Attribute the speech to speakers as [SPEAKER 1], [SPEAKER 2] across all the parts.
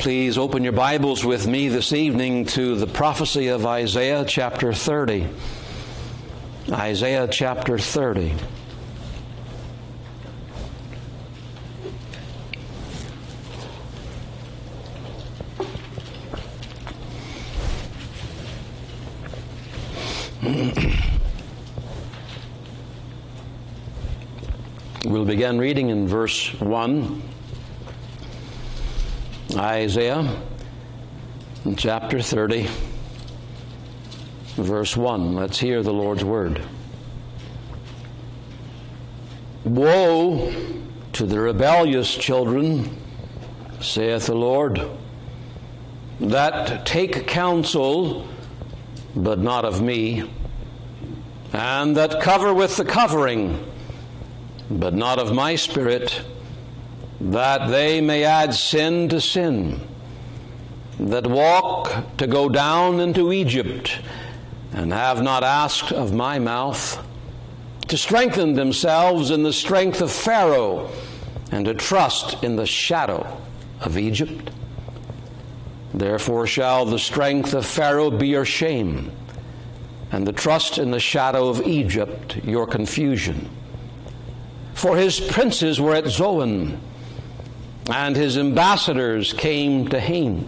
[SPEAKER 1] Please open your Bibles with me this evening to the prophecy of Isaiah chapter 30. Isaiah chapter 30. we'll begin reading in verse 1. Isaiah chapter 30, verse 1. Let's hear the Lord's word. Woe to the rebellious children, saith the Lord, that take counsel, but not of me, and that cover with the covering, but not of my spirit that they may add sin to sin, that walk to go down into Egypt, and have not asked of my mouth, to strengthen themselves in the strength of Pharaoh, and to trust in the shadow of Egypt. Therefore shall the strength of Pharaoh be your shame, and the trust in the shadow of Egypt your confusion. For his princes were at Zoan and his ambassadors came to Hanes.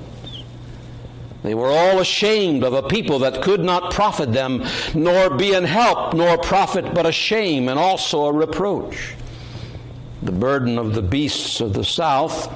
[SPEAKER 1] They were all ashamed of a people that could not profit them, nor be an help, nor profit, but a shame and also a reproach. The burden of the beasts of the south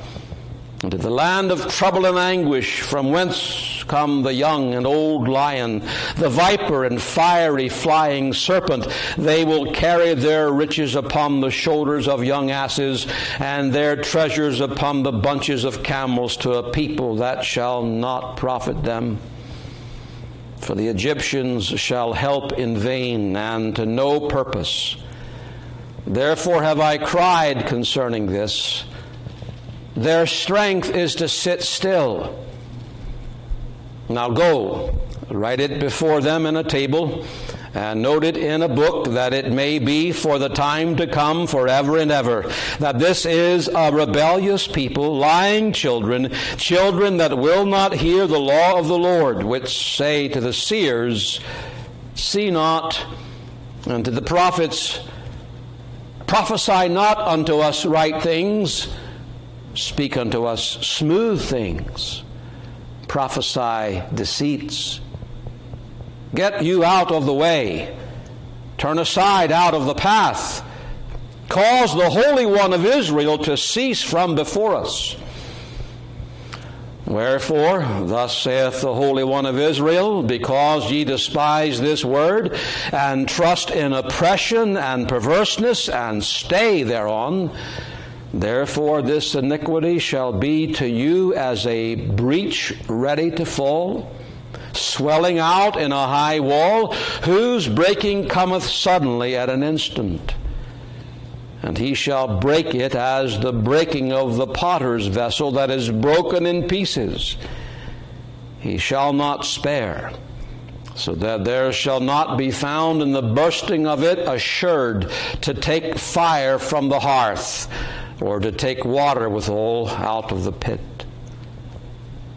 [SPEAKER 1] into the land of trouble and anguish, from whence come the young and old lion, the viper and fiery flying serpent. They will carry their riches upon the shoulders of young asses, and their treasures upon the bunches of camels to a people that shall not profit them. For the Egyptians shall help in vain and to no purpose. Therefore have I cried concerning this. Their strength is to sit still. Now go, write it before them in a table, and note it in a book that it may be for the time to come forever and ever. That this is a rebellious people, lying children, children that will not hear the law of the Lord, which say to the seers, See not, and to the prophets, Prophesy not unto us right things Speak unto us smooth things, prophesy deceits. Get you out of the way, turn aside out of the path, cause the Holy One of Israel to cease from before us. Wherefore, thus saith the Holy One of Israel, because ye despise this word, and trust in oppression and perverseness, and stay thereon, Therefore, this iniquity shall be to you as a breach ready to fall, swelling out in a high wall, whose breaking cometh suddenly at an instant. And he shall break it as the breaking of the potter's vessel that is broken in pieces. He shall not spare, so that there shall not be found in the bursting of it a sherd to take fire from the hearth or to take water withal out of the pit.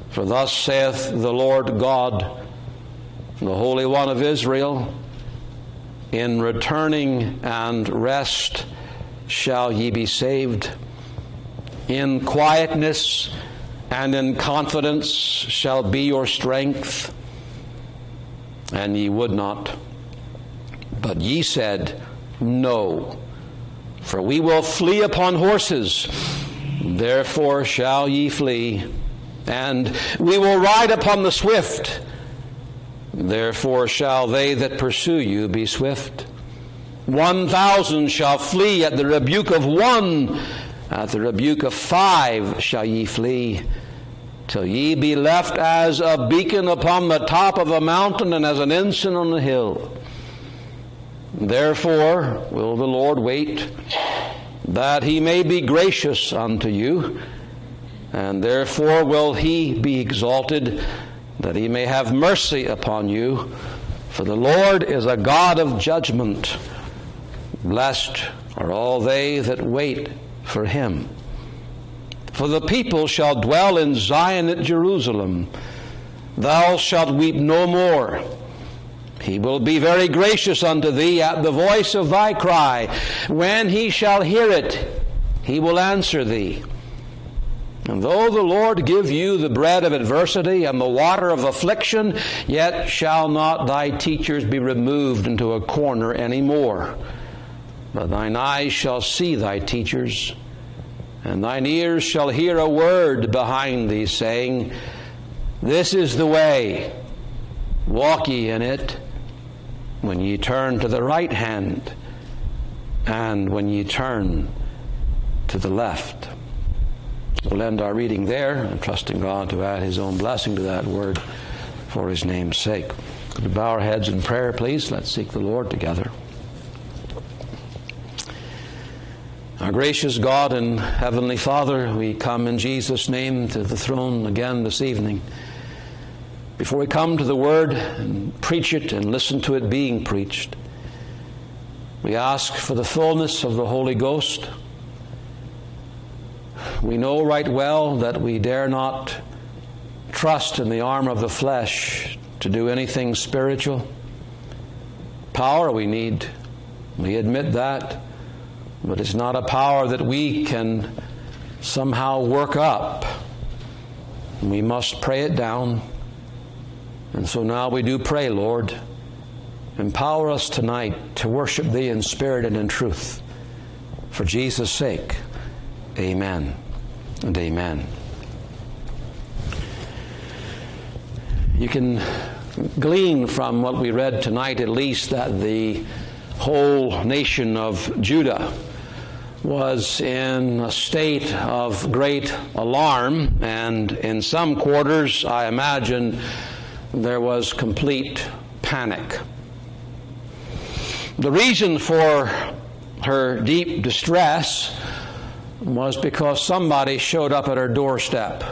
[SPEAKER 1] For thus saith the Lord God, the Holy One of Israel, in returning and rest shall ye be saved. In quietness and in confidence shall be your strength. And ye would not. But ye said, No for we will flee upon horses, therefore shall ye flee. And we will ride upon the swift, therefore shall they that pursue you be swift. One thousand shall flee at the rebuke of one, at the rebuke of five shall ye flee, till ye be left as a beacon upon the top of a mountain and as an ensign on a hill. Therefore will the Lord wait that he may be gracious unto you, and therefore will he be exalted that he may have mercy upon you. For the Lord is a God of judgment. Blessed are all they that wait for him. For the people shall dwell in Zion at Jerusalem. Thou shalt weep no more. He will be very gracious unto thee at the voice of thy cry. When he shall hear it, he will answer thee. And though the Lord give you the bread of adversity and the water of affliction, yet shall not thy teachers be removed into a corner any more. But thine eyes shall see thy teachers, and thine ears shall hear a word behind thee, saying, This is the way, walk ye in it, when ye turn to the right hand, and when ye turn to the left. We'll end our reading there and trusting God to add His own blessing to that word for His name's sake. Could we bow our heads in prayer, please? Let's seek the Lord together. Our gracious God and Heavenly Father, we come in Jesus' name to the throne again this evening. Before we come to the Word and preach it and listen to it being preached, we ask for the fullness of the Holy Ghost we know right well that we dare not trust in the arm of the flesh to do anything spiritual. Power we need. We admit that. But it's not a power that we can somehow work up. We must pray it down. And so now we do pray, Lord. Empower us tonight to worship Thee in spirit and in truth. For Jesus' sake. Amen and amen. You can glean from what we read tonight, at least, that the whole nation of Judah was in a state of great alarm, and in some quarters, I imagine, there was complete panic. The reason for her deep distress was because somebody showed up at her doorstep.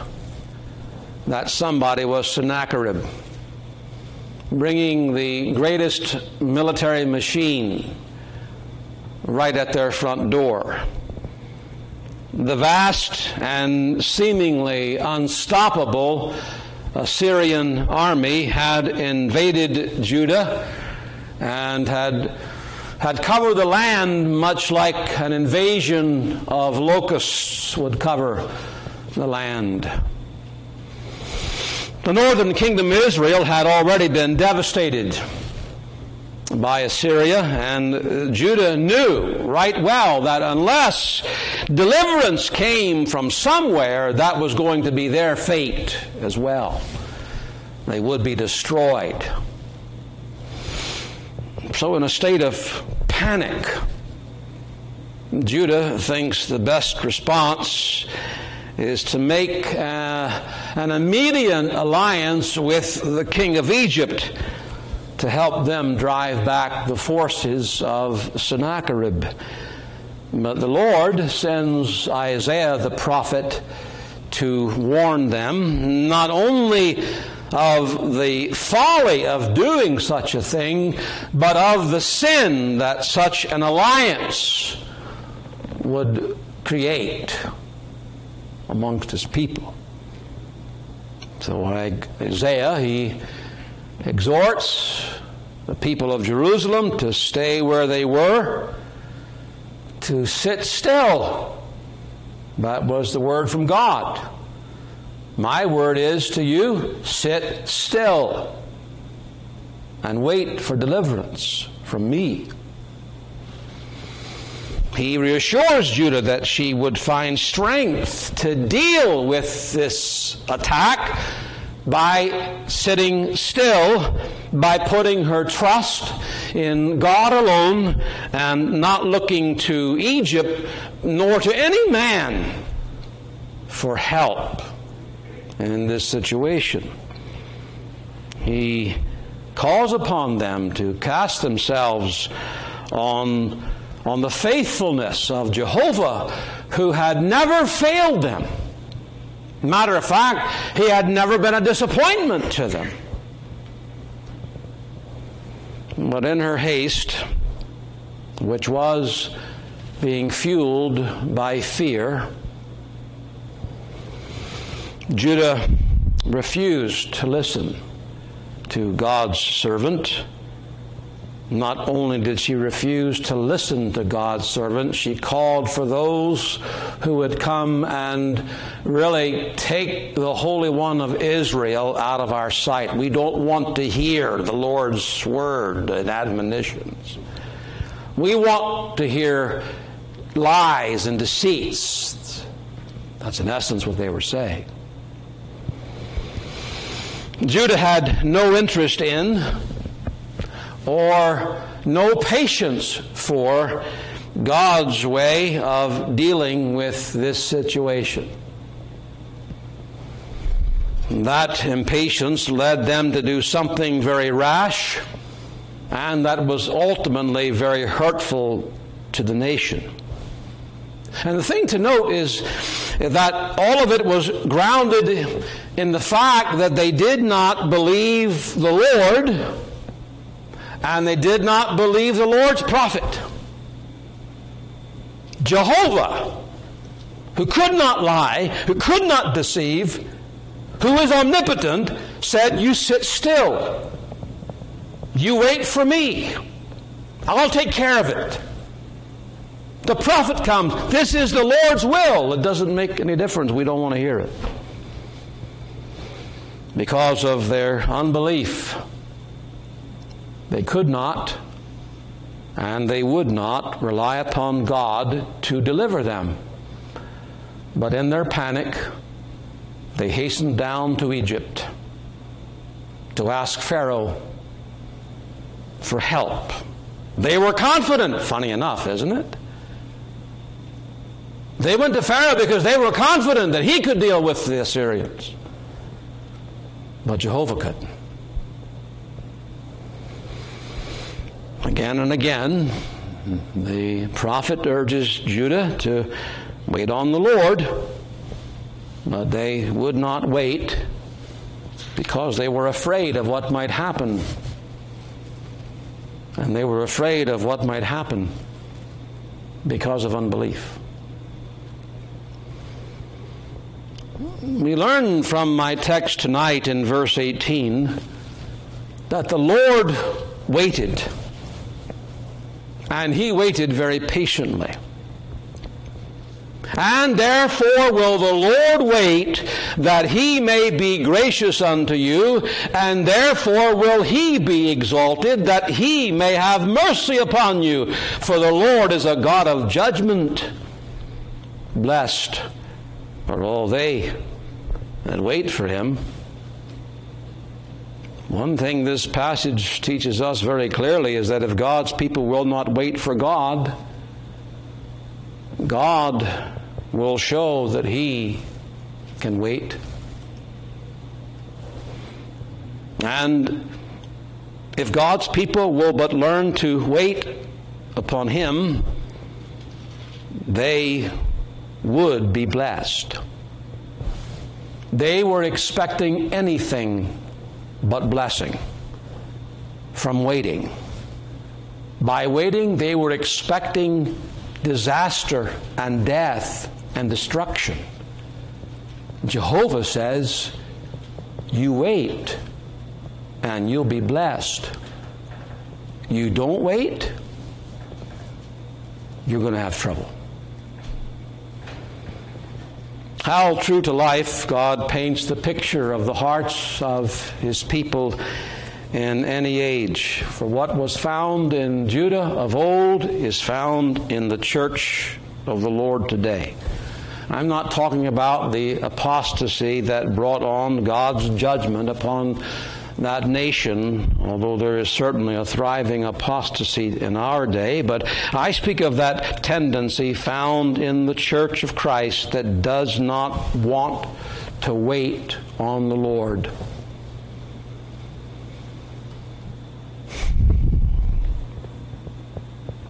[SPEAKER 1] That somebody was Sennacherib, bringing the greatest military machine right at their front door. The vast and seemingly unstoppable Assyrian army had invaded Judah and had had covered the land much like an invasion of locusts would cover the land. The northern kingdom of Israel had already been devastated by Assyria, and Judah knew right well that unless deliverance came from somewhere, that was going to be their fate as well. They would be destroyed. So, in a state of panic, Judah thinks the best response is to make uh, an immediate alliance with the king of Egypt to help them drive back the forces of Sennacherib. But the Lord sends Isaiah the prophet to warn them not only of the folly of doing such a thing, but of the sin that such an alliance would create amongst his people. So Isaiah, he exhorts the people of Jerusalem to stay where they were, to sit still. That was the word from God. My word is to you sit still and wait for deliverance from me. He reassures Judah that she would find strength to deal with this attack by sitting still, by putting her trust in God alone and not looking to Egypt nor to any man for help in this situation. He calls upon them to cast themselves on, on the faithfulness of Jehovah, who had never failed them. Matter of fact, he had never been a disappointment to them. But in her haste, which was being fueled by fear, Judah refused to listen to God's servant. Not only did she refuse to listen to God's servant, she called for those who would come and really take the Holy One of Israel out of our sight. We don't want to hear the Lord's word and admonitions. We want to hear lies and deceits. That's in essence what they were saying. Judah had no interest in or no patience for God's way of dealing with this situation. That impatience led them to do something very rash, and that was ultimately very hurtful to the nation. And the thing to note is that all of it was grounded in the fact that they did not believe the Lord and they did not believe the Lord's prophet. Jehovah, who could not lie, who could not deceive, who is omnipotent, said, You sit still. You wait for me. I'll take care of it. The prophet comes. This is the Lord's will. It doesn't make any difference. We don't want to hear it. Because of their unbelief, they could not and they would not rely upon God to deliver them. But in their panic, they hastened down to Egypt to ask Pharaoh for help. They were confident, funny enough, isn't it? They went to Pharaoh because they were confident that he could deal with the Assyrians. But Jehovah couldn't. Again and again, the prophet urges Judah to wait on the Lord, but they would not wait because they were afraid of what might happen. And they were afraid of what might happen because of unbelief. We learn from my text tonight in verse 18 that the Lord waited, and he waited very patiently. And therefore will the Lord wait that he may be gracious unto you, and therefore will he be exalted that he may have mercy upon you. For the Lord is a God of judgment. Blessed are all they that wait for him. One thing this passage teaches us very clearly is that if God's people will not wait for God, God will show that He can wait. And if God's people will but learn to wait upon Him, they would be blessed. They were expecting anything but blessing from waiting. By waiting, they were expecting disaster and death and destruction. Jehovah says, You wait and you'll be blessed. You don't wait, you're going to have trouble. How true to life God paints the picture of the hearts of his people in any age. For what was found in Judah of old is found in the church of the Lord today. I'm not talking about the apostasy that brought on God's judgment upon that nation, although there is certainly a thriving apostasy in our day, but I speak of that tendency found in the church of Christ that does not want to wait on the Lord.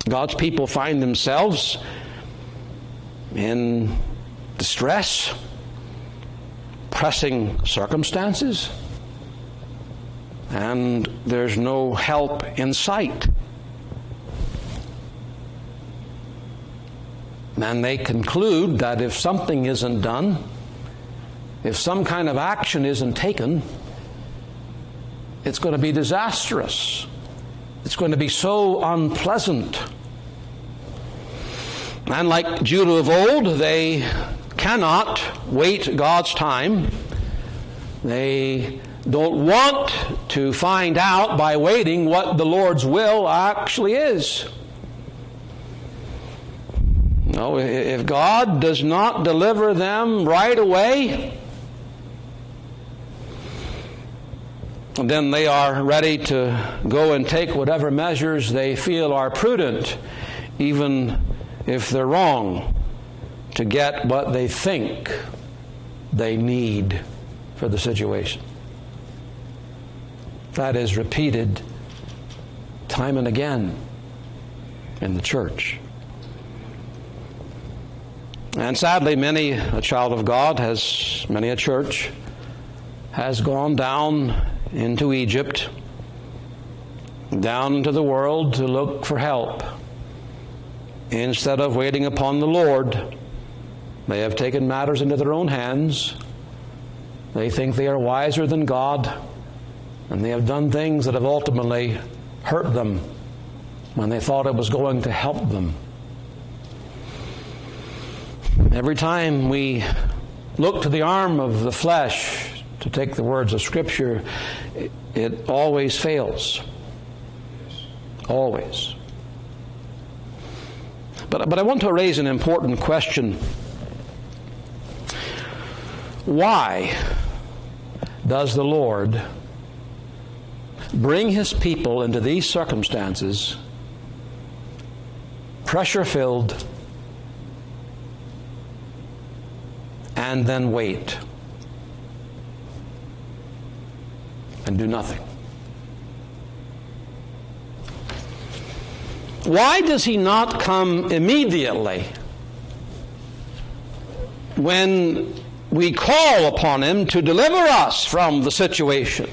[SPEAKER 1] God's people find themselves in distress, pressing circumstances and there's no help in sight. And they conclude that if something isn't done, if some kind of action isn't taken, it's going to be disastrous. It's going to be so unpleasant. And like Judah of old, they cannot wait God's time. They don't want to find out by waiting what the Lord's will actually is. No, if God does not deliver them right away, then they are ready to go and take whatever measures they feel are prudent, even if they're wrong, to get what they think they need for the situation. That is repeated time and again in the church. And sadly, many a child of God has, many a church, has gone down into Egypt, down into the world to look for help. Instead of waiting upon the Lord, they have taken matters into their own hands. They think they are wiser than God, and they have done things that have ultimately hurt them when they thought it was going to help them. Every time we look to the arm of the flesh to take the words of Scripture, it, it always fails. Always. But, but I want to raise an important question. Why does the Lord bring his people into these circumstances, pressure filled, and then wait? and do nothing. Why does he not come immediately when we call upon him to deliver us from the situation,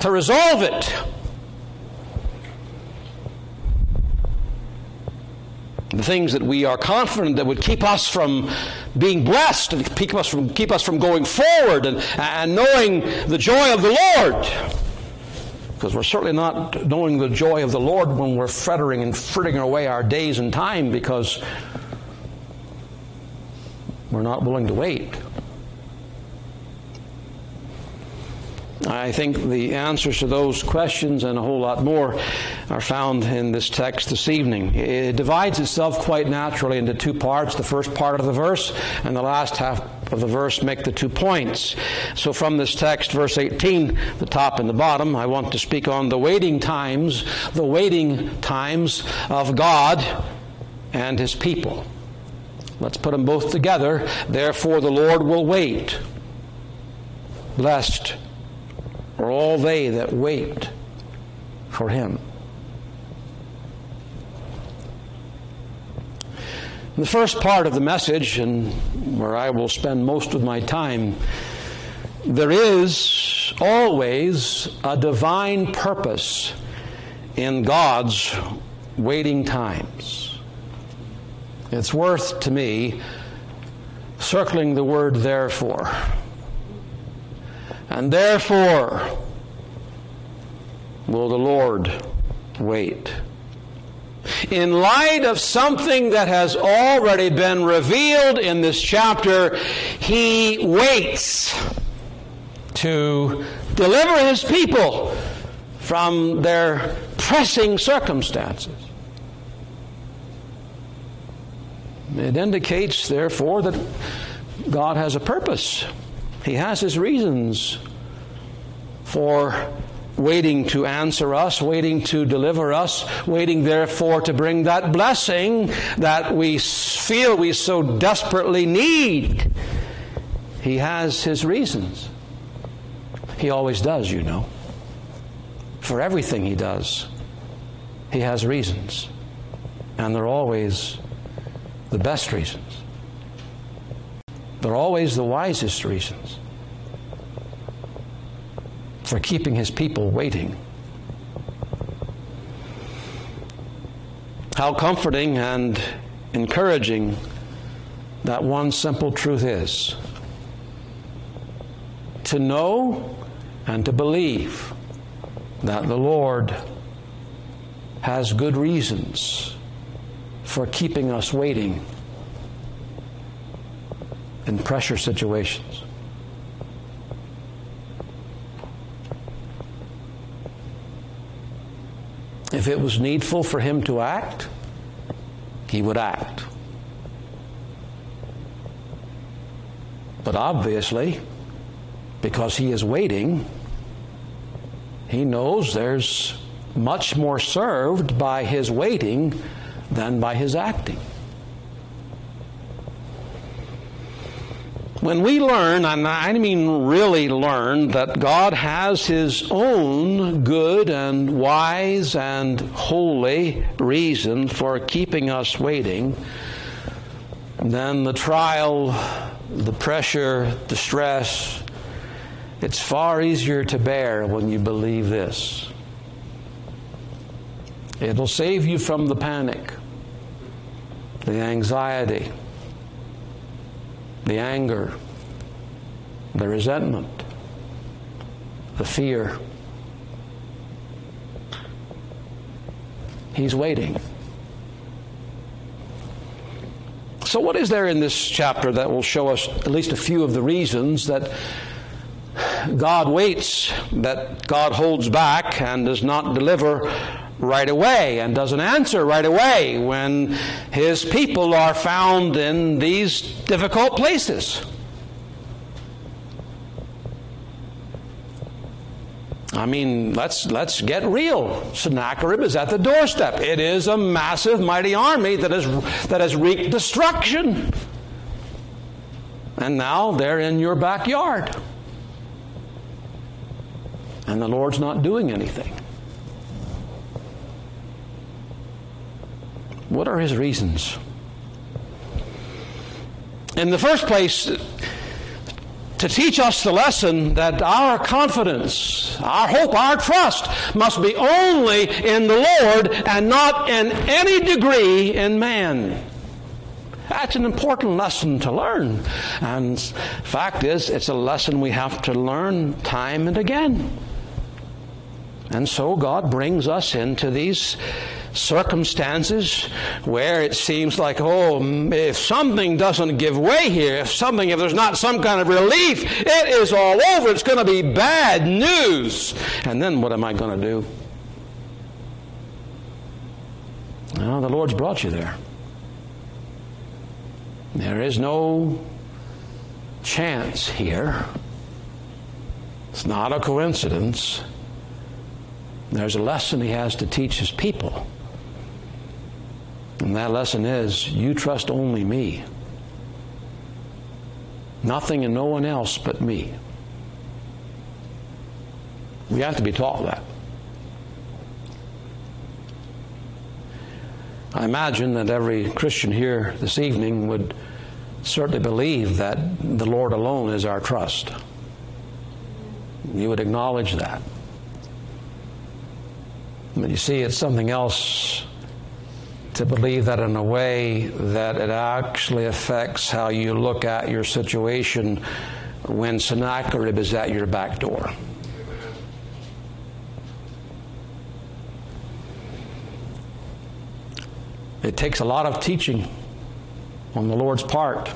[SPEAKER 1] to resolve it? the things that we are confident that would keep us from being blessed and keep us from, keep us from going forward and, and knowing the joy of the Lord. Because we're certainly not knowing the joy of the Lord when we're fettering and frittering away our days and time because we're not willing to wait. I think the answers to those questions and a whole lot more are found in this text this evening. It divides itself quite naturally into two parts. The first part of the verse and the last half of the verse make the two points. So, from this text, verse 18, the top and the bottom, I want to speak on the waiting times, the waiting times of God and His people. Let's put them both together. Therefore, the Lord will wait. Blessed are all they that wait for him. The first part of the message, and where I will spend most of my time, there is always a divine purpose in God's waiting times. It's worth to me circling the word therefore. And therefore will the Lord wait. In light of something that has already been revealed in this chapter, he waits to deliver his people from their pressing circumstances. It indicates, therefore, that God has a purpose. He has his reasons for waiting to answer us, waiting to deliver us, waiting therefore to bring that blessing that we feel we so desperately need. He has his reasons. He always does, you know. For everything he does, he has reasons. And they're always the best reasons. They're always the wisest reasons for keeping his people waiting. How comforting and encouraging that one simple truth is to know and to believe that the Lord has good reasons for keeping us waiting in pressure situations. If it was needful for him to act, he would act. But obviously, because he is waiting, he knows there's much more served by his waiting than by his acting. When we learn, and I mean really learn, that God has His own good and wise and holy reason for keeping us waiting, then the trial, the pressure, the stress, it's far easier to bear when you believe this. It'll save you from the panic, the anxiety, the anger, the resentment, the fear. He's waiting. So, what is there in this chapter that will show us at least a few of the reasons that God waits, that God holds back and does not deliver right away and doesn't answer right away when his people are found in these difficult places. I mean, let's let's get real. Sennacherib is at the doorstep. It is a massive, mighty army that has that has wreaked destruction. And now they're in your backyard and the Lord's not doing anything. What are his reasons? In the first place, to teach us the lesson that our confidence, our hope, our trust must be only in the Lord and not in any degree in man. That's an important lesson to learn. And fact is, it's a lesson we have to learn time and again. And so God brings us into these circumstances where it seems like, oh, if something doesn't give way here, if something, if there's not some kind of relief, it is all over. It's going to be bad news. And then what am I going to do? Well, the Lord's brought you there. There is no chance here. It's not a coincidence. There's a lesson he has to teach his people. And that lesson is you trust only me. Nothing and no one else but me. We have to be taught that. I imagine that every Christian here this evening would certainly believe that the Lord alone is our trust. You would acknowledge that. But you see, it's something else to believe that in a way that it actually affects how you look at your situation when Sennacherib is at your back door. It takes a lot of teaching on the Lord's part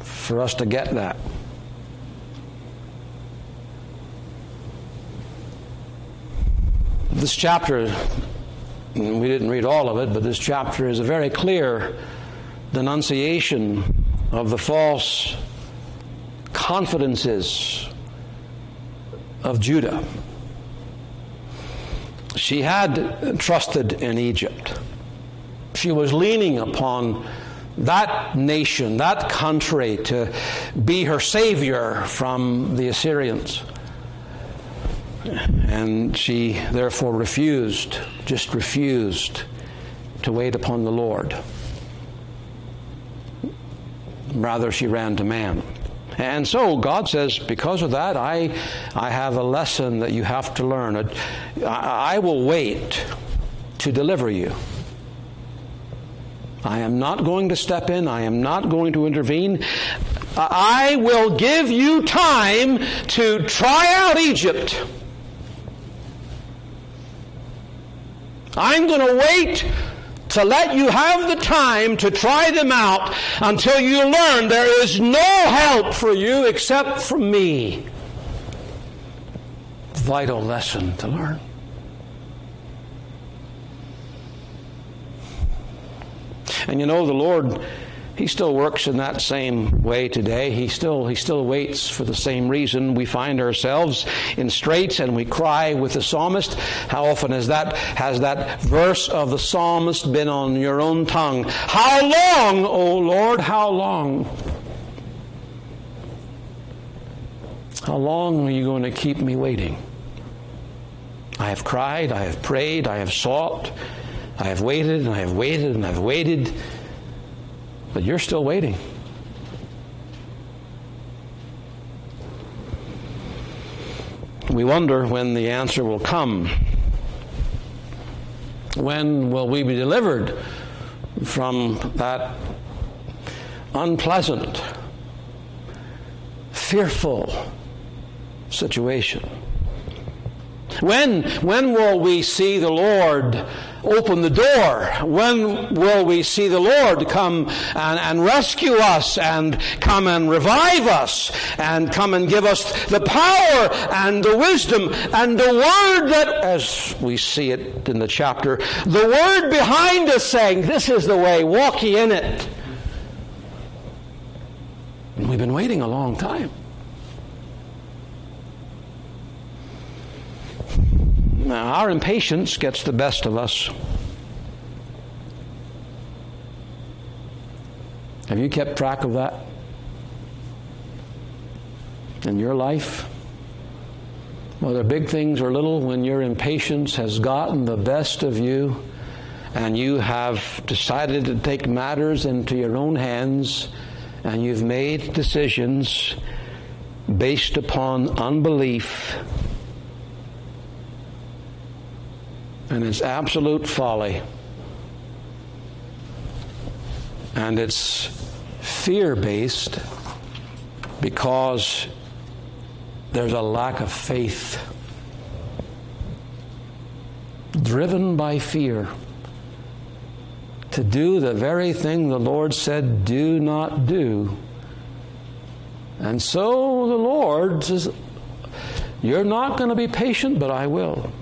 [SPEAKER 1] for us to get that. This chapter, we didn't read all of it, but this chapter is a very clear denunciation of the false confidences of Judah. She had trusted in Egypt. She was leaning upon that nation, that country, to be her savior from the Assyrians. And she therefore refused, just refused to wait upon the Lord. Rather, she ran to man. And so God says, because of that, I, I have a lesson that you have to learn. I, I will wait to deliver you. I am not going to step in. I am not going to intervene. I will give you time to try out Egypt. I'm going to wait to let you have the time to try them out until you learn there is no help for you except from me. Vital lesson to learn. And you know, the Lord he still works in that same way today. He still, he still waits for the same reason. We find ourselves in straits and we cry with the psalmist. How often has that, has that verse of the psalmist been on your own tongue? How long, O Lord, how long? How long are you going to keep me waiting? I have cried, I have prayed, I have sought, I have waited, and I have waited, and I have waited. But you're still waiting. We wonder when the answer will come. When will we be delivered from that unpleasant, fearful situation? When, when will we see the Lord open the door? When will we see the Lord come and, and, rescue us and come and revive us and come and give us the power and the wisdom and the word that, as we see it in the chapter, the word behind us saying, This is the way, walk ye in it. And we've been waiting a long time. Our impatience gets the best of us. Have you kept track of that in your life? Whether big things or little, when your impatience has gotten the best of you and you have decided to take matters into your own hands and you've made decisions based upon unbelief and it's absolute folly. And it's fear based because there's a lack of faith. Driven by fear to do the very thing the Lord said, do not do. And so the Lord says, You're not going to be patient, but I will.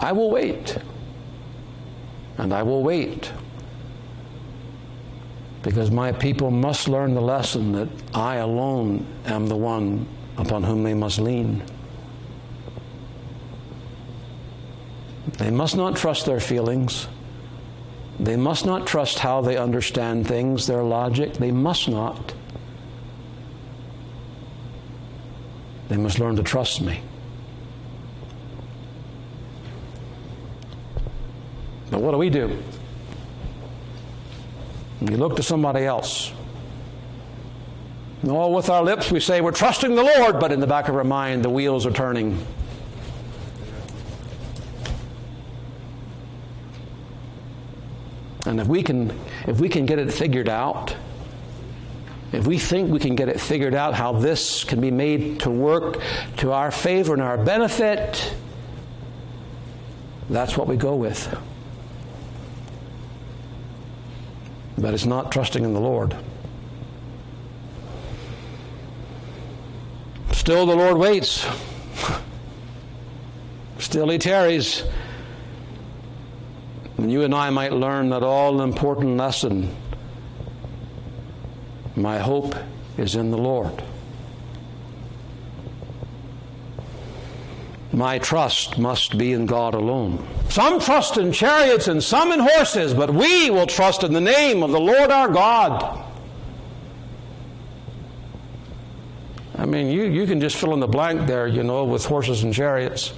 [SPEAKER 1] I will wait. And I will wait. Because my people must learn the lesson that I alone am the one upon whom they must lean. They must not trust their feelings. They must not trust how they understand things, their logic. They must not. They must learn to trust me. What do we do? We look to somebody else. No, with our lips we say we're trusting the Lord, but in the back of our mind the wheels are turning. And if we can if we can get it figured out, if we think we can get it figured out how this can be made to work to our favor and our benefit, that's what we go with. But it's not trusting in the Lord. Still, the Lord waits. Still, He tarries. And you and I might learn that all important lesson. My hope is in the Lord. My trust must be in God alone. Some trust in chariots and some in horses, but we will trust in the name of the Lord our God. I mean, you, you can just fill in the blank there, you know, with horses and chariots.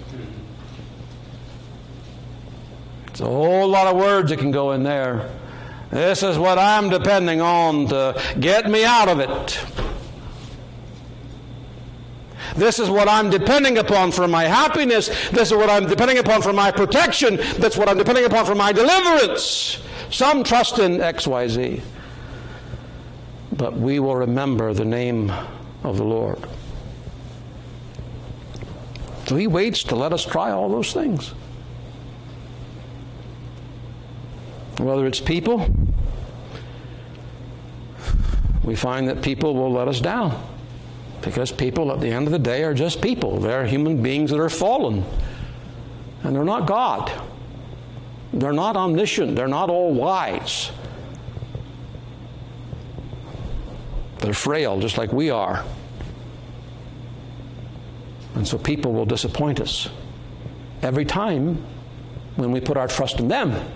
[SPEAKER 1] It's a whole lot of words that can go in there. This is what I'm depending on to get me out of it. This is what I'm depending upon for my happiness. This is what I'm depending upon for my protection. That's what I'm depending upon for my deliverance. Some trust in XYZ. But we will remember the name of the Lord. So he waits to let us try all those things. Whether it's people, we find that people will let us down. Because people, at the end of the day, are just people. They're human beings that are fallen. And they're not God. They're not omniscient. They're not all wise. They're frail, just like we are. And so people will disappoint us every time when we put our trust in them.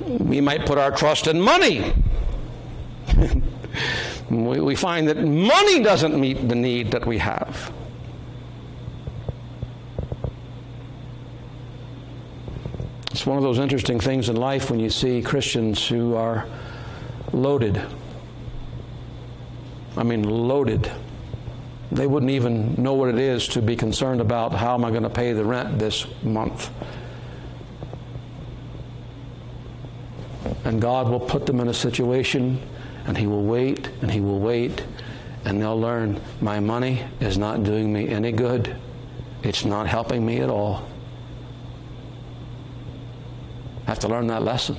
[SPEAKER 1] We might put our trust in money. We, find that money doesn't meet the need that we have. It's one of those interesting things in life when you see Christians who are loaded. I mean, loaded. They wouldn't even know what it is to be concerned about how am I going to pay the rent this month. And God will put them in a situation and He will wait and He will wait and they'll learn my money is not doing me any good. It's not helping me at all. I have to learn that lesson.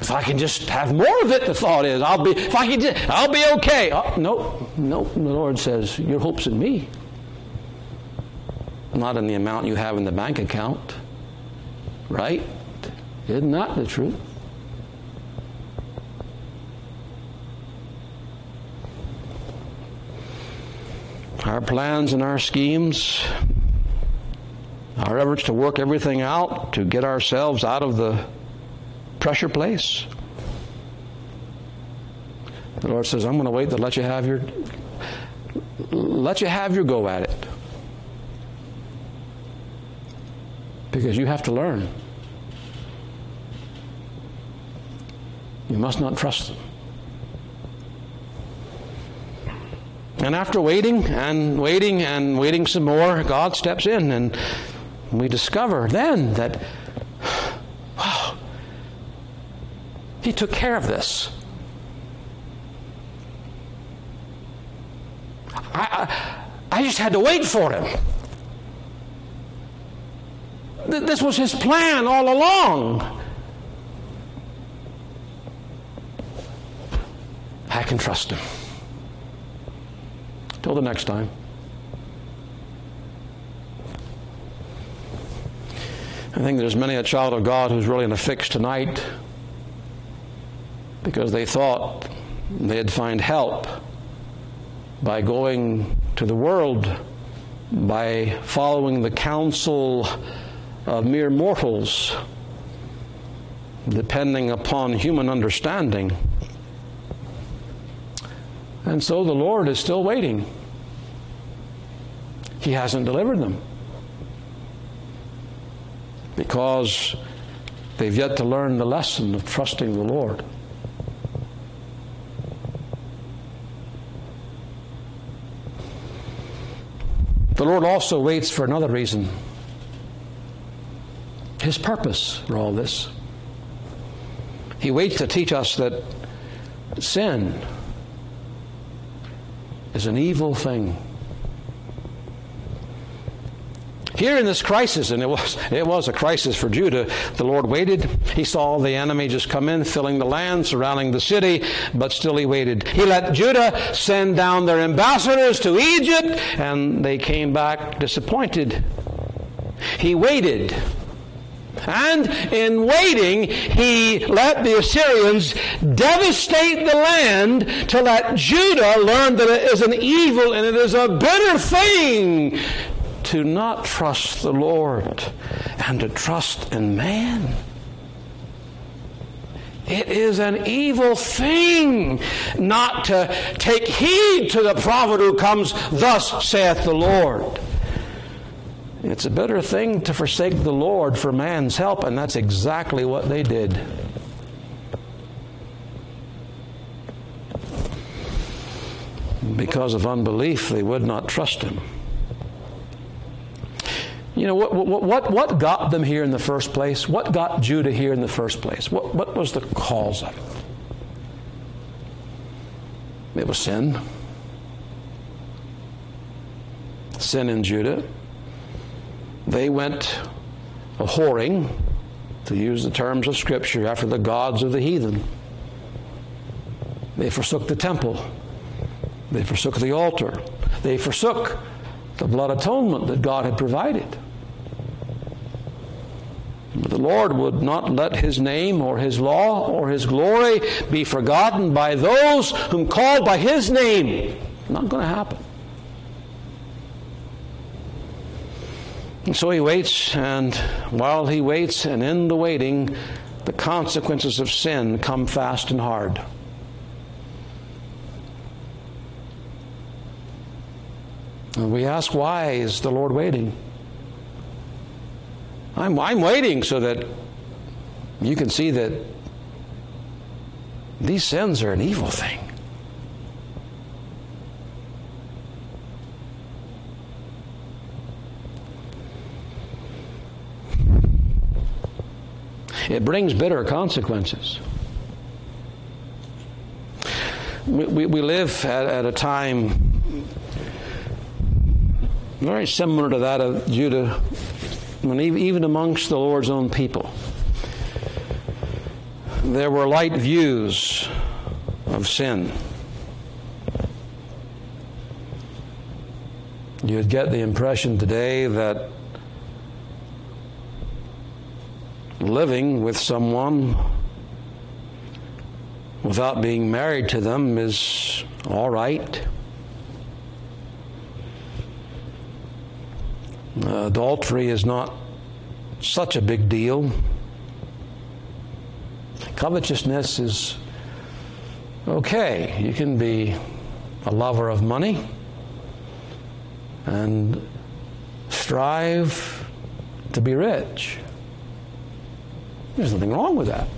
[SPEAKER 1] If I can just have more of it, the thought is, I'll be. If I can, just, I'll be okay. Uh, oh, no, no. The Lord says, your hope's in me, not in the amount you have in the bank account. Right? Isn't that the truth? Our plans and our schemes, our efforts to work everything out to get ourselves out of the pressure place. The Lord says, I'm going to wait to let you have your let you have your go at it. Because you have to learn. You must not trust them. And after waiting and waiting and waiting some more, God steps in and we discover then that, wow, He took care of this. I, I, I just had to wait for Him. This was His plan all along. I can trust Him. Till the next time. I think there's many a child of God who's really in a fix tonight because they thought they'd find help by going to the world, by following the counsel of mere mortals, depending upon human understanding. And so the Lord is still waiting. He hasn't delivered them because they've yet to learn the lesson of trusting the Lord. The Lord also waits for another reason His purpose for all this. He waits to teach us that sin is an evil thing. Here in this crisis, and it was, it was a crisis for Judah, the Lord waited. He saw the enemy just come in, filling the land, surrounding the city, but still he waited. He let Judah send down their ambassadors to Egypt, and they came back disappointed. He waited. And in waiting, he let the Assyrians devastate the land to let Judah learn that it is an evil and it is a bitter thing to not trust the Lord and to trust in man. It is an evil thing not to take heed to the prophet who comes, Thus saith the Lord. It's a better thing to forsake the Lord for man's help, and that's exactly what they did. Because of unbelief, they would not trust him. You know, what, what, what, what got them here in the first place? What got Judah here in the first place? What, what was the cause of it? It was sin. Sin in Judah. They went a whoring, to use the terms of Scripture, after the gods of the heathen. They forsook the temple. They forsook the altar. They forsook the blood atonement that God had provided. But the Lord would not let his name or his law or his glory be forgotten by those whom called by his name. Not going to happen. So he waits, and while he waits, and in the waiting, the consequences of sin come fast and hard. And we ask, why is the Lord waiting? I'm, I'm waiting so that you can see that these sins are an evil thing. It brings bitter consequences. We, we, we live at, at a time very similar to that of Judah, when even amongst the Lord's own people. There were light views of sin. You'd get the impression today that living with someone without being married to them is all right. Adultery is not such a big deal. Covetousness is okay. You can be a lover of money and strive to be rich. There's nothing wrong with that.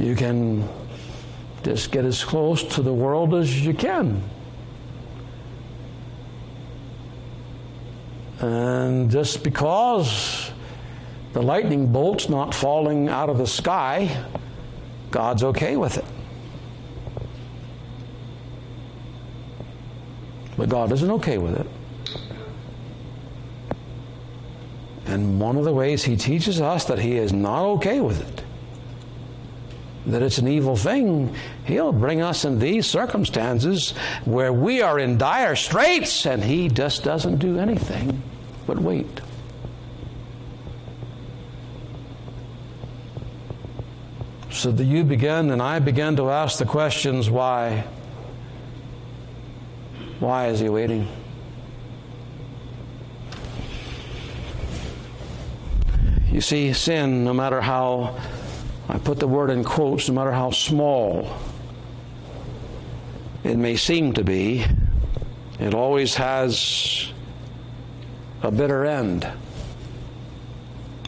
[SPEAKER 1] You can just get as close to the world as you can. And just because the lightning bolt's not falling out of the sky, God's okay with it. But God isn't okay with it. And one of the ways he teaches us that he is not okay with it, that it's an evil thing, he'll bring us in these circumstances where we are in dire straits and he just doesn't do anything but wait. So that you begin and I begin to ask the questions why? Why is he waiting? You see, sin, no matter how, I put the word in quotes, no matter how small it may seem to be, it always has a bitter end.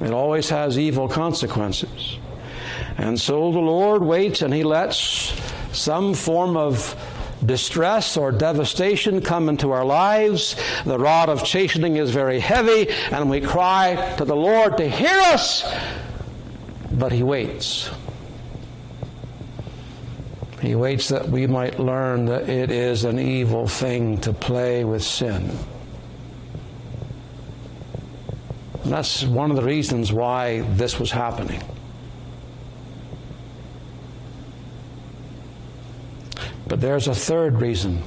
[SPEAKER 1] It always has evil consequences. And so the Lord waits and He lets some form of distress or devastation come into our lives. The rod of chastening is very heavy, and we cry to the Lord to hear us, but He waits. He waits that we might learn that it is an evil thing to play with sin. And that's one of the reasons why this was happening. But there's a third reason.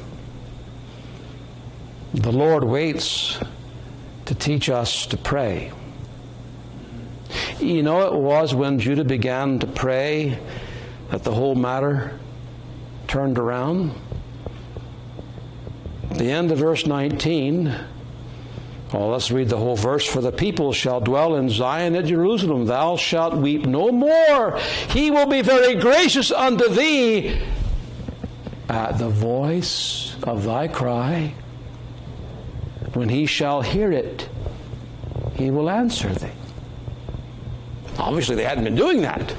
[SPEAKER 1] The Lord waits to teach us to pray. You know, it was when Judah began to pray that the whole matter turned around. the end of verse 19, well, let's read the whole verse. For the people shall dwell in Zion at Jerusalem. Thou shalt weep no more. He will be very gracious unto thee at the voice of thy cry, when he shall hear it, he will answer thee. Obviously, they hadn't been doing that.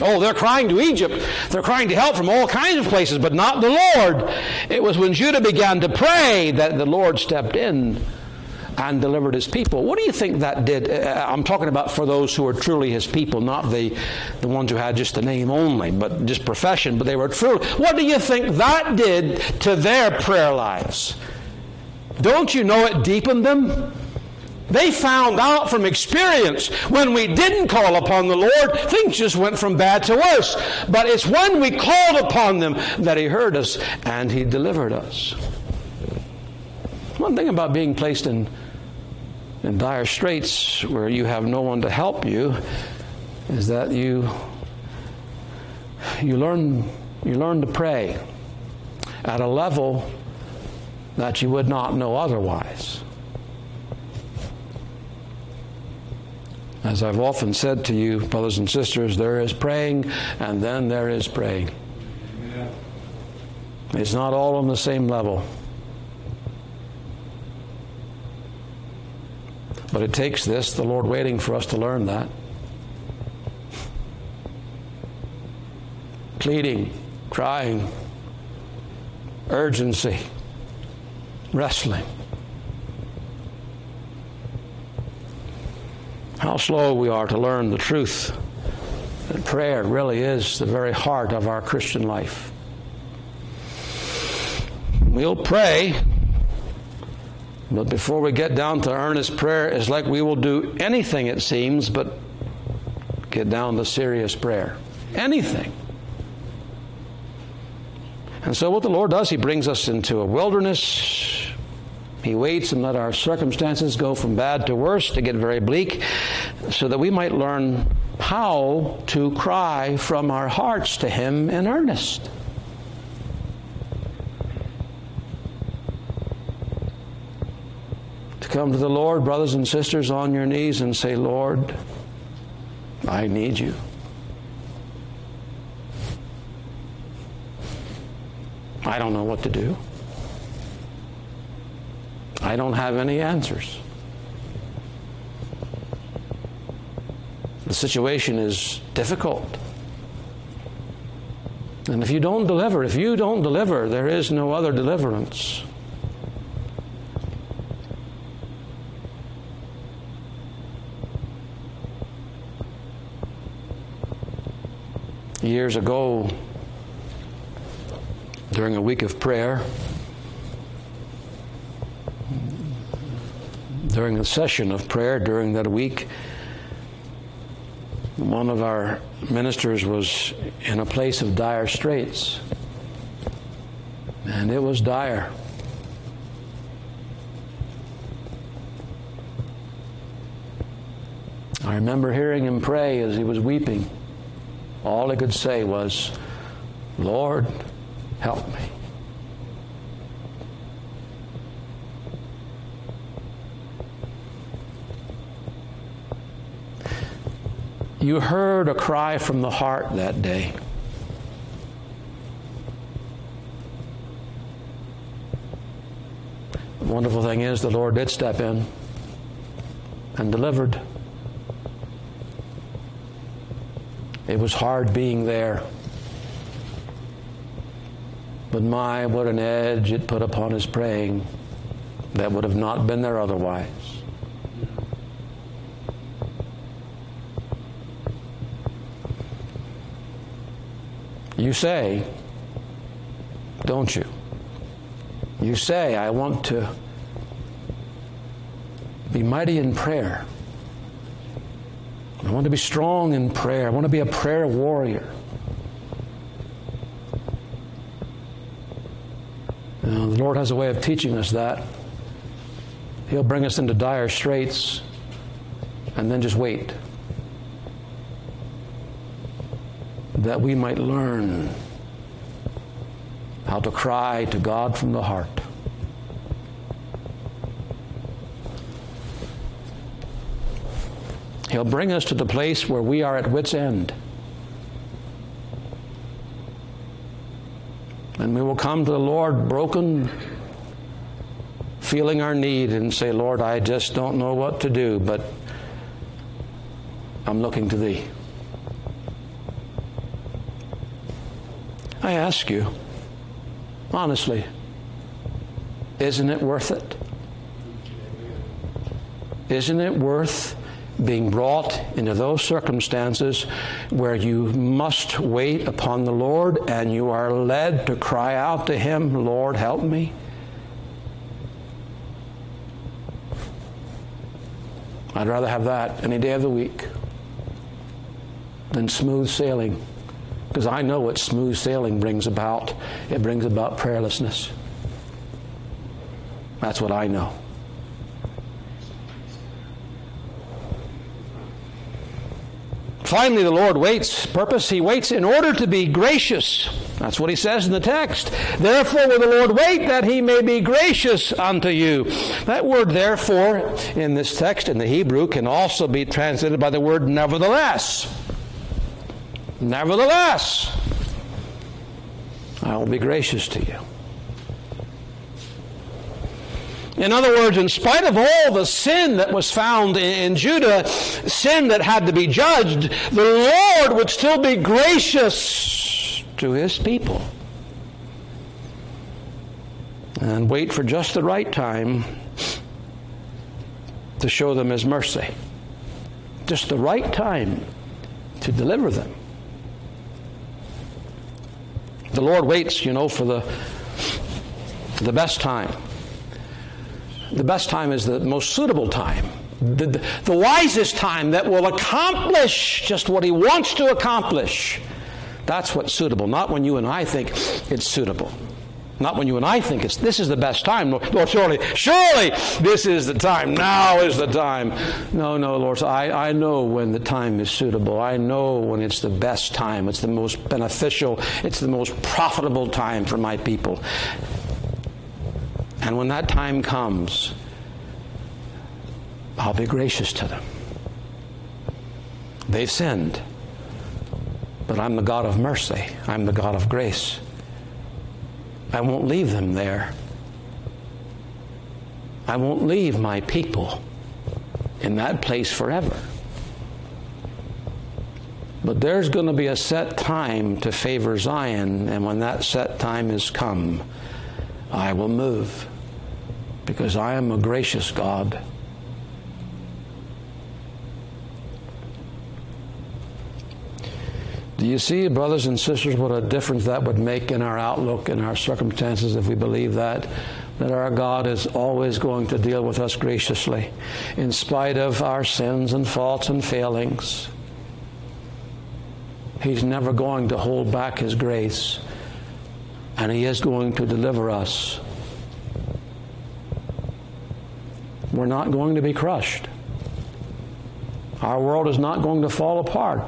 [SPEAKER 1] Oh, they're crying to Egypt. They're crying to help from all kinds of places, but not the Lord. It was when Judah began to pray that the Lord stepped in and delivered his people. What do you think that did? Uh, I'm talking about for those who are truly his people, not the, the ones who had just the name only, but just profession, but they were true. What do you think that did to their prayer lives? Don't you know it deepened them? They found out from experience when we didn't call upon the Lord, things just went from bad to worse. But it's when we called upon them that He heard us and He delivered us. One thing about being placed in, in dire straits where you have no one to help you is that you, you, learn, you learn to pray at a level that you would not know otherwise. As I've often said to you, brothers and sisters, there is praying and then there is praying. It's not all on the same level. But it takes this, the Lord waiting for us to learn that. Pleading, crying, urgency, wrestling. how slow we are to learn the truth that prayer really is the very heart of our Christian life. We'll pray, but before we get down to earnest prayer, it's like we will do anything, it seems, but get down to serious prayer. Anything. And so, what the Lord does, He brings us into a wilderness he waits and let our circumstances go from bad to worse, to get very bleak, so that we might learn how to cry from our hearts to Him in earnest. Come to the Lord, brothers and sisters, on your knees and say, Lord, I need you. I don't know what to do. I don't have any answers. The situation is difficult. And if you don't deliver, if you don't deliver, there is no other deliverance. Years ago, during a week of prayer, during a session of prayer during that week, one of our ministers was in a place of dire straits. And it was dire. I remember hearing him pray as he was weeping. All he could say was, Lord, help me. You heard a cry from the heart that day. The wonderful thing is, the Lord did step in and delivered. It was hard being there. But my, what an edge it put upon his praying that would have not been there otherwise. You say, don't you? You say, I want to be mighty in prayer. I want to be strong in prayer. I want to be a prayer warrior. The Lord has a way of teaching us that. He'll bring us into dire straits and then just wait. that we might learn how to cry to God from the heart. He'll bring us to the place where we are at wit's end. And we will come to the Lord broken, feeling our need, and say, Lord, I just don't know what to do, but I'm looking to Thee. I ask you, honestly, isn't it worth it? Isn't it worth being brought into those circumstances where you must wait upon the Lord and you are led to cry out to Him, Lord, help me? I'd rather have that any day of the week than smooth sailing. Because I know what smooth sailing brings about. It brings about prayerlessness. That's what I know. Finally, the Lord waits. Purpose, He waits in order to be gracious. That's what He says in the text. Therefore, will the Lord wait that He may be gracious unto you. That word, therefore, in this text in the Hebrew can also be translated by the word nevertheless. Nevertheless, I will be gracious to you. In other words, in spite of all the sin that was found in Judah, sin that had to be judged, the Lord would still be gracious to his people. And wait for just the right time to show them his mercy. Just the right time to deliver them. The Lord waits, you know, for the, the best time the best time is the most suitable time. The, the, the, wisest time that will accomplish just what he wants to accomplish. That's what's suitable, not when you and I think it's suitable. Not when you and I think it's this is the best time. Lord, surely, surely this is the time. Now is the time. No, no, Lord. I, I know when the time is suitable. I know when it's the best time. It's the most beneficial. It's the most profitable time for my people. And when that time comes, I'll be gracious to them. They've sinned, but I'm the God of mercy, I'm the God of grace. I won't leave them there. I won't leave my people in that place forever. But there's going to be a set time to favor Zion, and when that set time has come, I will move because I am a gracious God. Do you see, brothers and sisters, what a difference that would make in our outlook and our circumstances if we believe that? That our God is always going to deal with us graciously, in spite of our sins and faults and failings. He's never going to hold back His grace, and He is going to deliver us We're not going to be crushed. Our world is not going to fall apart.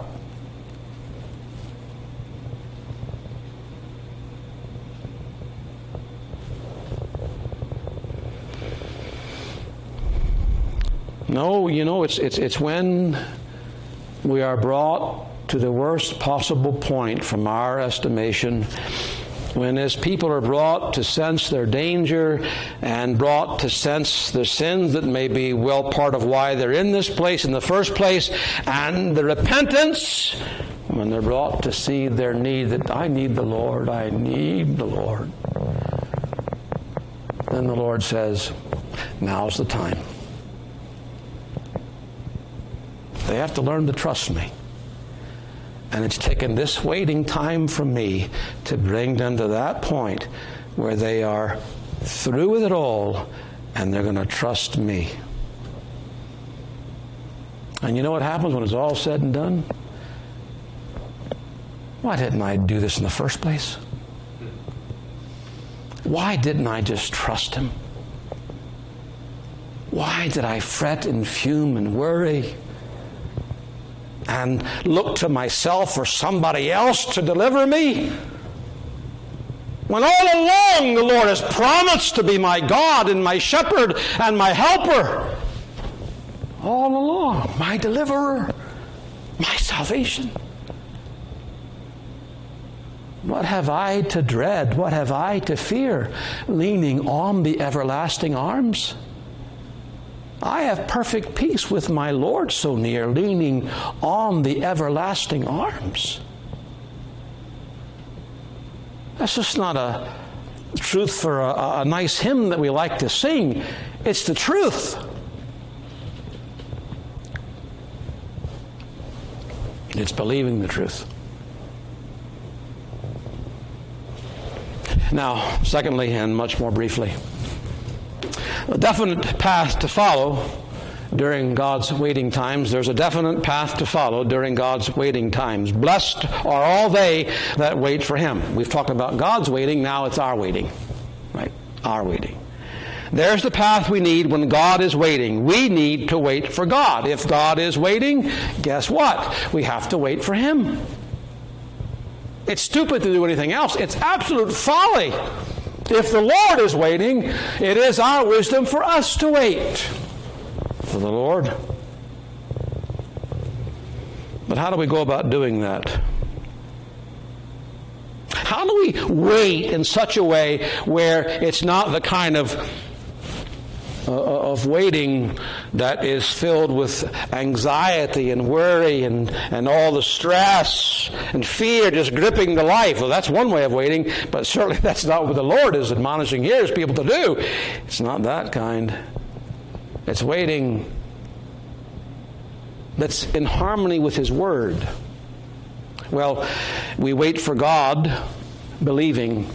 [SPEAKER 1] No, you know, it's, it's, it's when we are brought to the worst possible point from our estimation when his people are brought to sense their danger and brought to sense the sins that may be well part of why they're in this place in the first place, and the repentance, when they're brought to see their need that I need the Lord, I need the Lord. Then the Lord says, Now's the time. They have to learn to trust me. And it's taken this waiting time from me to bring them to that point where they are through with it all and they're going to trust me. And you know what happens when it's all said and done? Why didn't I do this in the first place? Why didn't I just trust him? Why did I fret and fume and worry? And look to myself or somebody else to deliver me? When all along the Lord has promised to be my God and my shepherd and my helper, all along, my deliverer, my salvation. What have I to dread? What have I to fear? Leaning on the everlasting arms? I have perfect peace with my Lord so near, leaning on the everlasting arms. That's just not a truth for a, a nice hymn that we like to sing. It's the truth. It's believing the truth. Now, secondly, and much more briefly, a definite path to follow during God's waiting times. There's a definite path to follow during God's waiting times. Blessed are all they that wait for Him. We've talked about God's waiting, now it's our waiting. Right? Our waiting. There's the path we need when God is waiting. We need to wait for God. If God is waiting, guess what? We have to wait for Him. It's stupid to do anything else. It's absolute folly. If the Lord is waiting, it is our wisdom for us to wait for the Lord. But how do we go about doing that? How do we wait in such a way where it's not the kind of Uh, uh, of waiting that is filled with anxiety and worry and, and all the stress and fear just gripping the life. Well, that's one way of waiting, but certainly that's not what the Lord is admonishing here is people to do. It's not that kind. It's waiting that's in harmony with His Word. Well, we wait for God, believing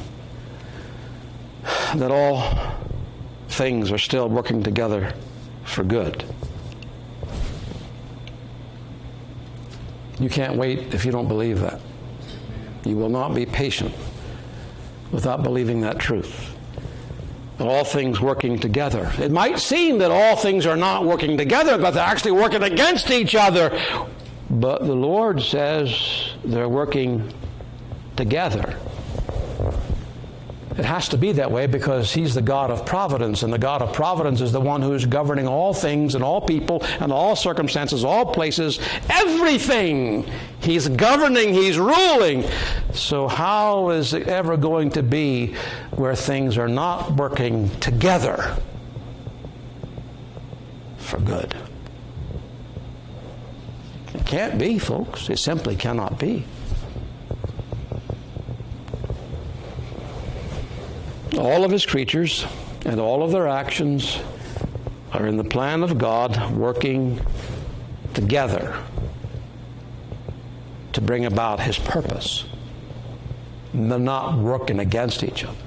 [SPEAKER 1] that all things are still working together for good. You can't wait if you don't believe that. You will not be patient without believing that truth. All things working together. It might seem that all things are not working together, but they're actually working against each other. But the Lord says they're working together it has to be that way because He's the God of providence, and the God of providence is the one who is governing all things and all people and all circumstances, all places, everything. He's governing, He's ruling. So, how is it ever going to be where things are not working together for good? It can't be, folks. It simply cannot be. All of his creatures and all of their actions are in the plan of God working together to bring about his purpose. They're not working against each other.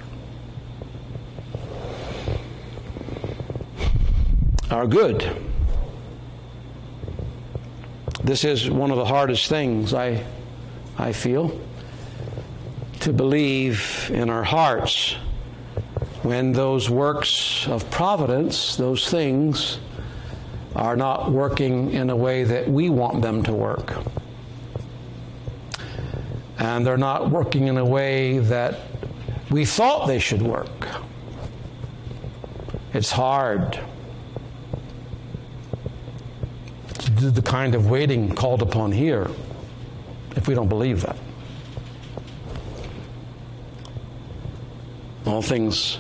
[SPEAKER 1] Are good. This is one of the hardest things I, I feel to believe in our hearts when those works of providence, those things, are not working in a way that we want them to work. And they're not working in a way that we thought they should work. It's hard to do the kind of waiting called upon here if we don't believe that. All things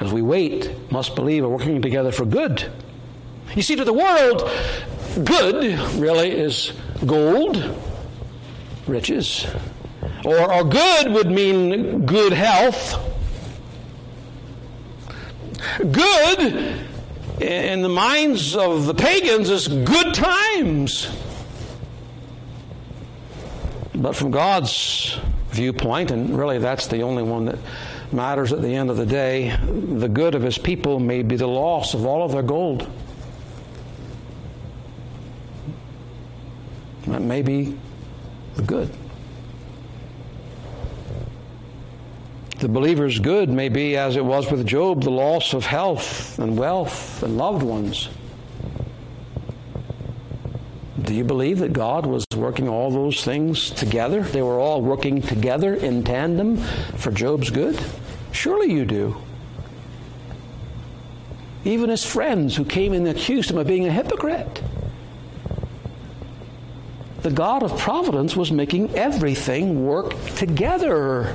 [SPEAKER 1] as we wait, must believe are working together for good. You see, to the world, good really is gold, riches. Or, or good would mean good health. Good, in the minds of the pagans, is good times. But from God's viewpoint, and really that's the only one that matters at the end of the day. The good of his people may be the loss of all of their gold. That may be the good. The believer's good may be, as it was with Job, the loss of health and wealth and loved ones. Do you believe that God was working all those things together? They were all working together in tandem for Job's good? Surely you do. Even his friends who came and accused him of being a hypocrite. The God of providence was making everything work together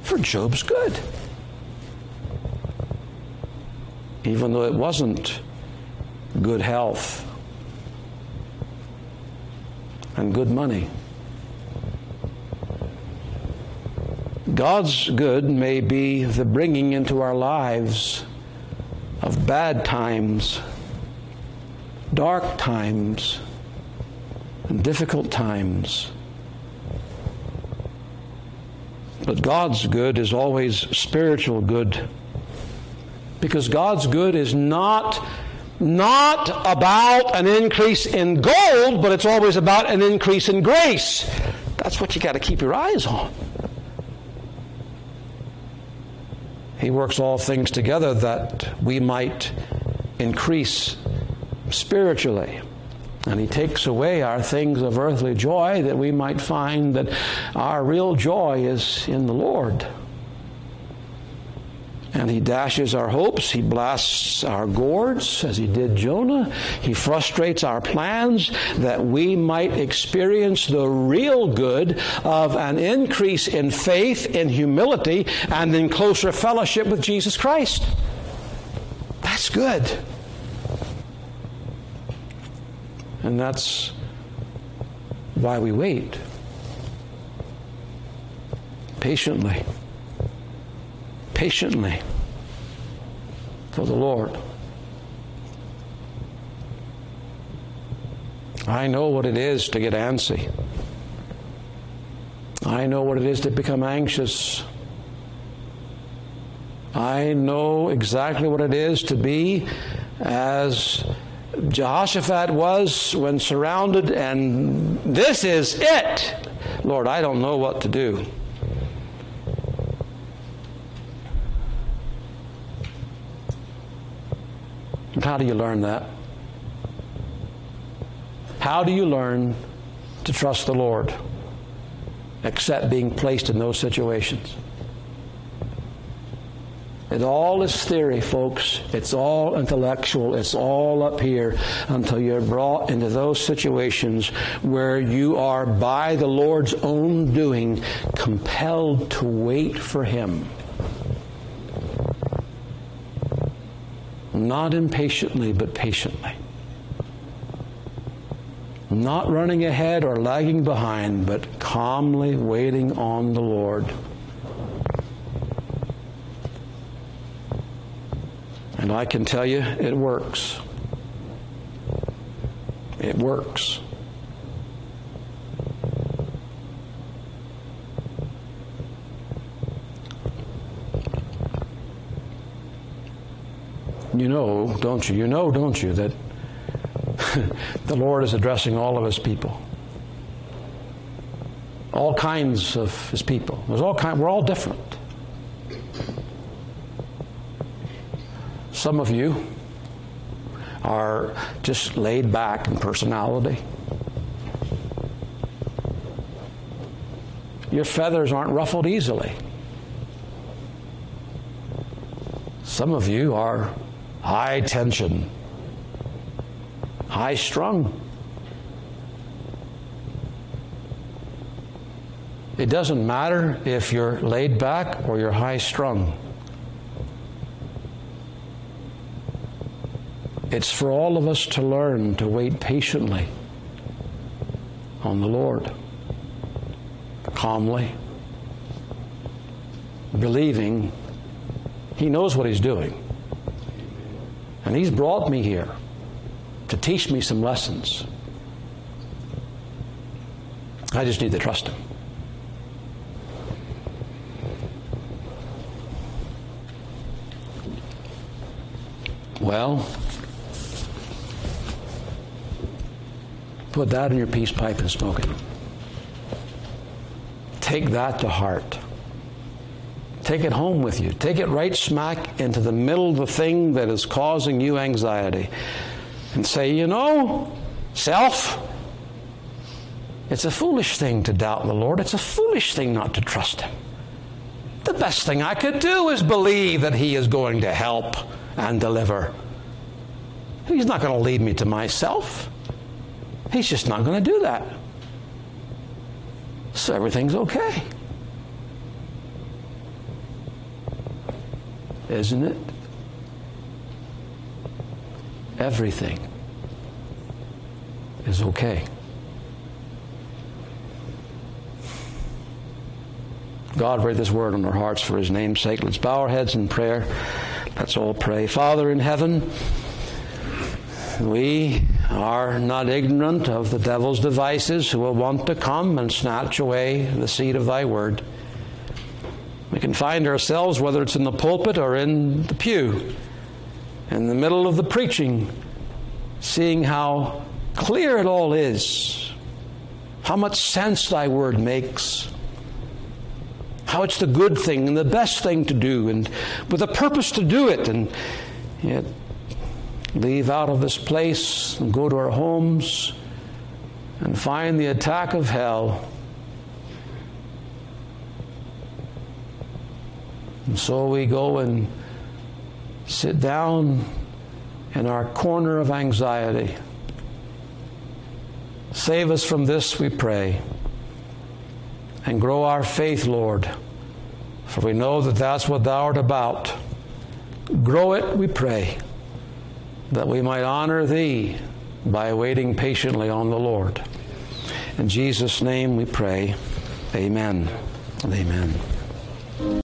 [SPEAKER 1] for Job's good. Even though it wasn't good health and good money. God's good may be the bringing into our lives of bad times, dark times, and difficult times. But God's good is always spiritual good. Because God's good is not not about an increase in gold, but it's always about an increase in grace. That's what you got to keep your eyes on. He works all things together that we might increase spiritually. And He takes away our things of earthly joy that we might find that our real joy is in the Lord and he dashes our hopes. He blasts our gourds, as he did Jonah. He frustrates our plans that we might experience the real good of an increase in faith, in humility, and in closer fellowship with Jesus Christ. That's good. And that's why we wait patiently patiently for the Lord. I know what it is to get antsy. I know what it is to become anxious. I know exactly what it is to be as Jehoshaphat was when surrounded, and this is it. Lord, I don't know what to do. How do you learn that? How do you learn to trust the Lord except being placed in those situations? It all is theory, folks. It's all intellectual. It's all up here until you're brought into those situations where you are, by the Lord's own doing, compelled to wait for Him. Not impatiently, but patiently. Not running ahead or lagging behind, but calmly waiting on the Lord. And I can tell you, it works. It works. You know, don't you? You know, don't you, that the Lord is addressing all of His people. All kinds of His people. There's all kind, we're all different. Some of you are just laid back in personality. Your feathers aren't ruffled easily. Some of you are high tension, high strung. It doesn't matter if you're laid back or you're high strung. It's for all of us to learn to wait patiently on the Lord, calmly, believing He knows what He's doing. And He's brought me here to teach me some lessons. I just need to trust Him. Well, put that in your peace pipe and smoke it. Take that to heart. Take it home with you. Take it right smack into the middle of the thing that is causing you anxiety. And say, you know, self, it's a foolish thing to doubt the Lord. It's a foolish thing not to trust Him. The best thing I could do is believe that He is going to help and deliver. He's not going to lead me to myself. He's just not going to do that. So everything's okay. Isn't it? Everything is okay. God, write this word on our hearts for his name's sake. Let's bow our heads in prayer. Let's all pray. Father in heaven, we are not ignorant of the devil's devices who will want to come and snatch away the seed of thy word. We can find ourselves, whether it's in the pulpit or in the pew, in the middle of the preaching, seeing how clear it all is, how much sense thy word makes, how it's the good thing and the best thing to do, and with a purpose to do it, and yet leave out of this place and go to our homes and find the attack of hell. And so we go and sit down in our corner of anxiety. Save us from this, we pray, and grow our faith, Lord, for we know that that's what Thou art about. Grow it, we pray that we might honor thee by waiting patiently on the Lord. In Jesus' name we pray. Amen. Amen.